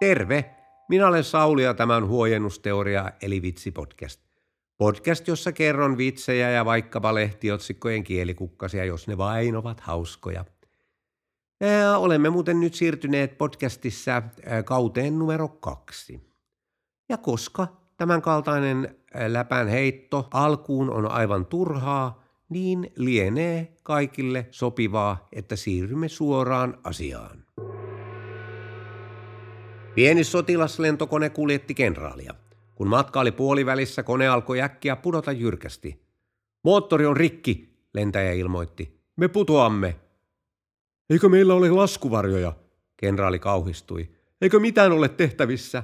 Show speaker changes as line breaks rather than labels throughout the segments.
Terve! Minä olen Sauli ja tämä on huojennusteoria eli vitsipodcast. Podcast, jossa kerron vitsejä ja vaikkapa lehtiotsikkojen kielikukkasia, jos ne vain ovat hauskoja. Ja olemme muuten nyt siirtyneet podcastissa kauteen numero kaksi. Ja koska tämän kaltainen läpän heitto alkuun on aivan turhaa, niin lienee kaikille sopivaa, että siirrymme suoraan asiaan. Pieni sotilaslentokone kuljetti kenraalia. Kun matka oli puolivälissä, kone alkoi äkkiä pudota jyrkästi. Moottori on rikki, lentäjä ilmoitti. Me putoamme. Eikö meillä ole laskuvarjoja? Kenraali kauhistui. Eikö mitään ole tehtävissä?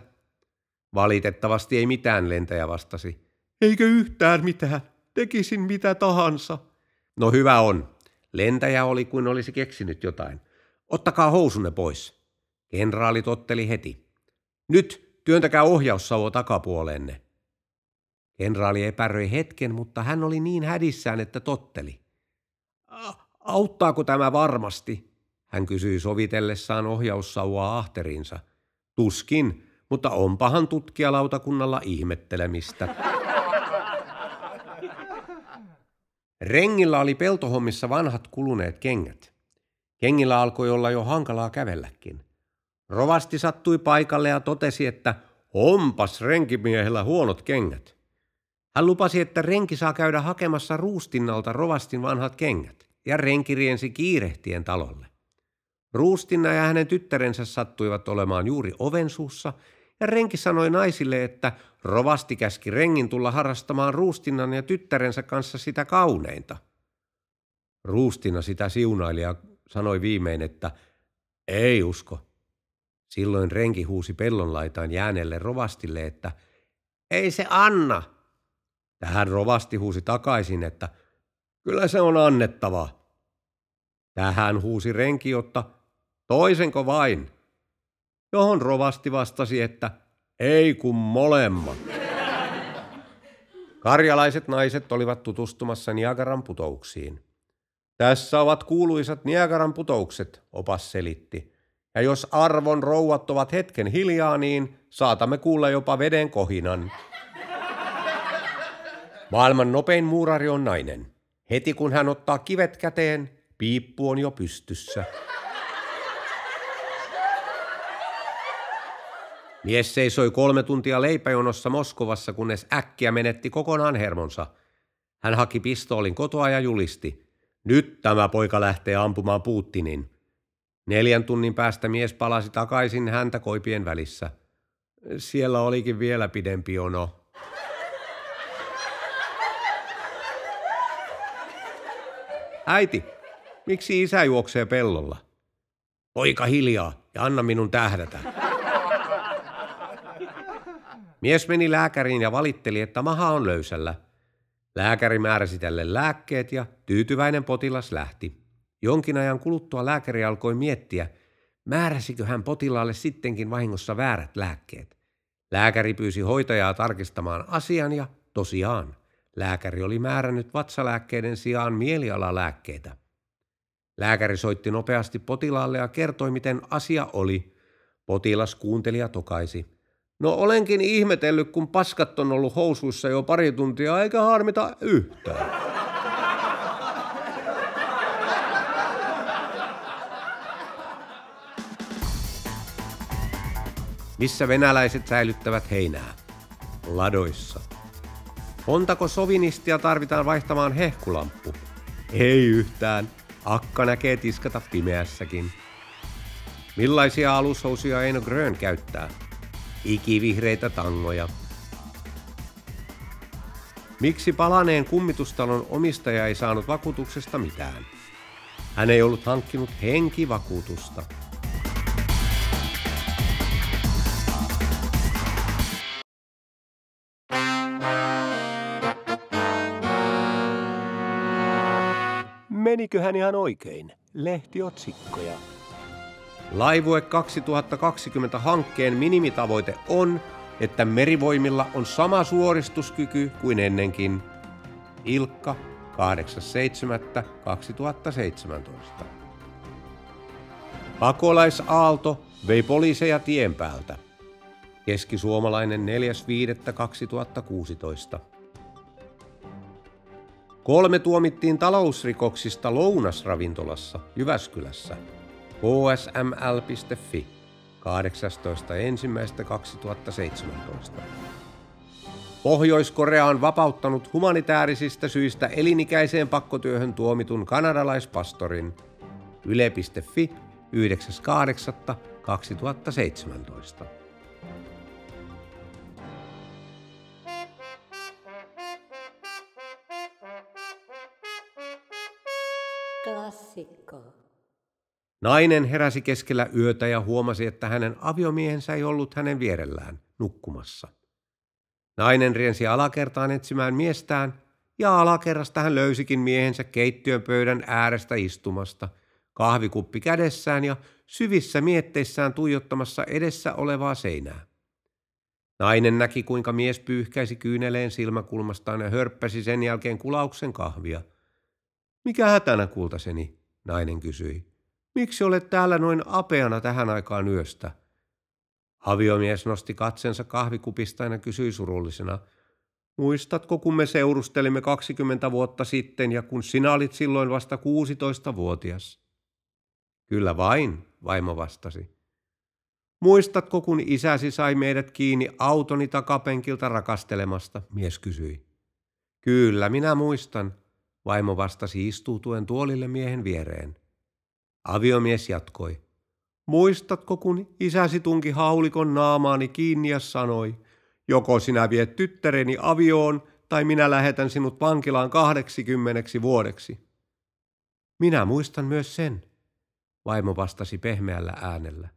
Valitettavasti ei mitään, lentäjä vastasi. Eikö yhtään mitään? Tekisin mitä tahansa. No hyvä on. Lentäjä oli kuin olisi keksinyt jotain. Ottakaa housunne pois. Kenraali totteli heti. Nyt työntäkää ohjaussauva takapuoleenne. Kenraali epäröi hetken, mutta hän oli niin hädissään, että totteli. Auttaako tämä varmasti? Hän kysyi sovitellessaan ohjaussauvaa ahterinsa. Tuskin, mutta onpahan tutkijalautakunnalla ihmettelemistä. Rengillä oli peltohommissa vanhat kuluneet kengät. Kengillä alkoi olla jo hankalaa kävelläkin. Rovasti sattui paikalle ja totesi, että onpas renkimiehellä huonot kengät. Hän lupasi, että renki saa käydä hakemassa ruustinnalta rovastin vanhat kengät, ja renki riensi kiirehtien talolle. Ruustinna ja hänen tyttärensä sattuivat olemaan juuri ovensuussa, ja renki sanoi naisille, että rovasti käski rengin tulla harrastamaan ruustinnan ja tyttärensä kanssa sitä kauneinta. Ruustina sitä siunaili ja sanoi viimein, että ei usko. Silloin renki huusi pellonlaitaan jäänelle rovastille, että ei se anna. Tähän rovasti huusi takaisin, että kyllä se on annettava. Tähän huusi renki, jotta toisenko vain. Johon rovasti vastasi, että ei kun molemmat. Karjalaiset naiset olivat tutustumassa Niagaran putouksiin. Tässä ovat kuuluisat Niagaran putoukset, opas selitti. Ja jos arvon rouvat ovat hetken hiljaa, niin saatamme kuulla jopa veden kohinan. Maailman nopein muurari on nainen. Heti kun hän ottaa kivet käteen, piippu on jo pystyssä. Mies seisoi kolme tuntia leipäjonossa Moskovassa, kunnes äkkiä menetti kokonaan hermonsa. Hän haki pistoolin kotoa ja julisti. Nyt tämä poika lähtee ampumaan Putinin. Neljän tunnin päästä mies palasi takaisin häntä koipien välissä. Siellä olikin vielä pidempi jono. Äiti, miksi isä juoksee pellolla? Poika hiljaa ja anna minun tähdätä. Mies meni lääkäriin ja valitteli, että maha on löysällä. Lääkäri määräsi tälle lääkkeet ja tyytyväinen potilas lähti. Jonkin ajan kuluttua lääkäri alkoi miettiä, määräsikö hän potilaalle sittenkin vahingossa väärät lääkkeet. Lääkäri pyysi hoitajaa tarkistamaan asian ja tosiaan, lääkäri oli määrännyt vatsalääkkeiden sijaan mielialalääkkeitä. Lääkäri soitti nopeasti potilaalle ja kertoi, miten asia oli. Potilas kuunteli ja tokaisi. No olenkin ihmetellyt, kun paskat on ollut housuissa jo pari tuntia eikä harmita yhtään. Missä venäläiset säilyttävät heinää? Ladoissa. Montako sovinistia tarvitaan vaihtamaan hehkulamppu? Ei yhtään. Akka näkee tiskata pimeässäkin. Millaisia alushousuja Eino Grön käyttää? Ikivihreitä tangoja. Miksi palaneen kummitustalon omistaja ei saanut vakuutuksesta mitään? Hän ei ollut hankkinut henkivakuutusta. Meniköhän ihan oikein? Lehtiotsikkoja. Laivue 2020 hankkeen minimitavoite on, että merivoimilla on sama suoristuskyky kuin ennenkin. Ilkka 8.7.2017. Pakolaisaalto vei poliiseja tien päältä. Keskisuomalainen 4.5.2016. Kolme tuomittiin talousrikoksista lounasravintolassa Jyväskylässä. hsml.fi 18.1.2017. Pohjois-Korea on vapauttanut humanitaarisista syistä elinikäiseen pakkotyöhön tuomitun kanadalaispastorin yle.fi 9.8.2017. Nainen heräsi keskellä yötä ja huomasi, että hänen aviomiehensä ei ollut hänen vierellään nukkumassa. Nainen riensi alakertaan etsimään miestään ja alakerrasta hän löysikin miehensä keittiön pöydän äärestä istumasta, kahvikuppi kädessään ja syvissä mietteissään tuijottamassa edessä olevaa seinää. Nainen näki, kuinka mies pyyhkäisi kyyneleen silmäkulmastaan ja hörppäsi sen jälkeen kulauksen kahvia. Mikä hätänä, kultaseni? nainen kysyi. Miksi olet täällä noin apeana tähän aikaan yöstä? Aviomies nosti katsensa kahvikupista ja kysyi surullisena. Muistatko, kun me seurustelimme 20 vuotta sitten ja kun sinä olit silloin vasta 16-vuotias? Kyllä vain, vaimo vastasi. Muistatko, kun isäsi sai meidät kiinni autoni takapenkiltä rakastelemasta, mies kysyi. Kyllä, minä muistan, vaimo vastasi istuutuen tuolille miehen viereen. Aviomies jatkoi. Muistatko, kun isäsi tunki haulikon naamaani kiinni ja sanoi, joko sinä viet tyttäreni avioon tai minä lähetän sinut vankilaan kahdeksikymmeneksi vuodeksi. Minä muistan myös sen, vaimo vastasi pehmeällä äänellä.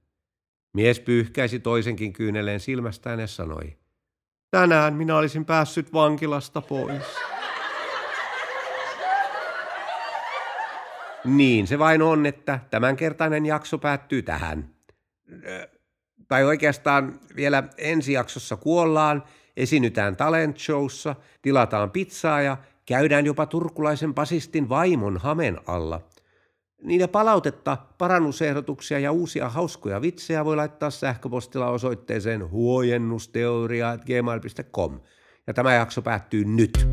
Mies pyyhkäisi toisenkin kyyneleen silmästään ja sanoi, tänään minä olisin päässyt vankilasta pois. Niin se vain on, että tämänkertainen jakso päättyy tähän. Tai oikeastaan vielä ensi jaksossa kuollaan, esinytään talent showssa, tilataan pizzaa ja käydään jopa turkulaisen pasistin vaimon hamen alla. Niitä palautetta, parannusehdotuksia ja uusia hauskoja vitsejä voi laittaa sähköpostilla osoitteeseen huojennusteoria.gmail.com. Ja tämä jakso päättyy nyt.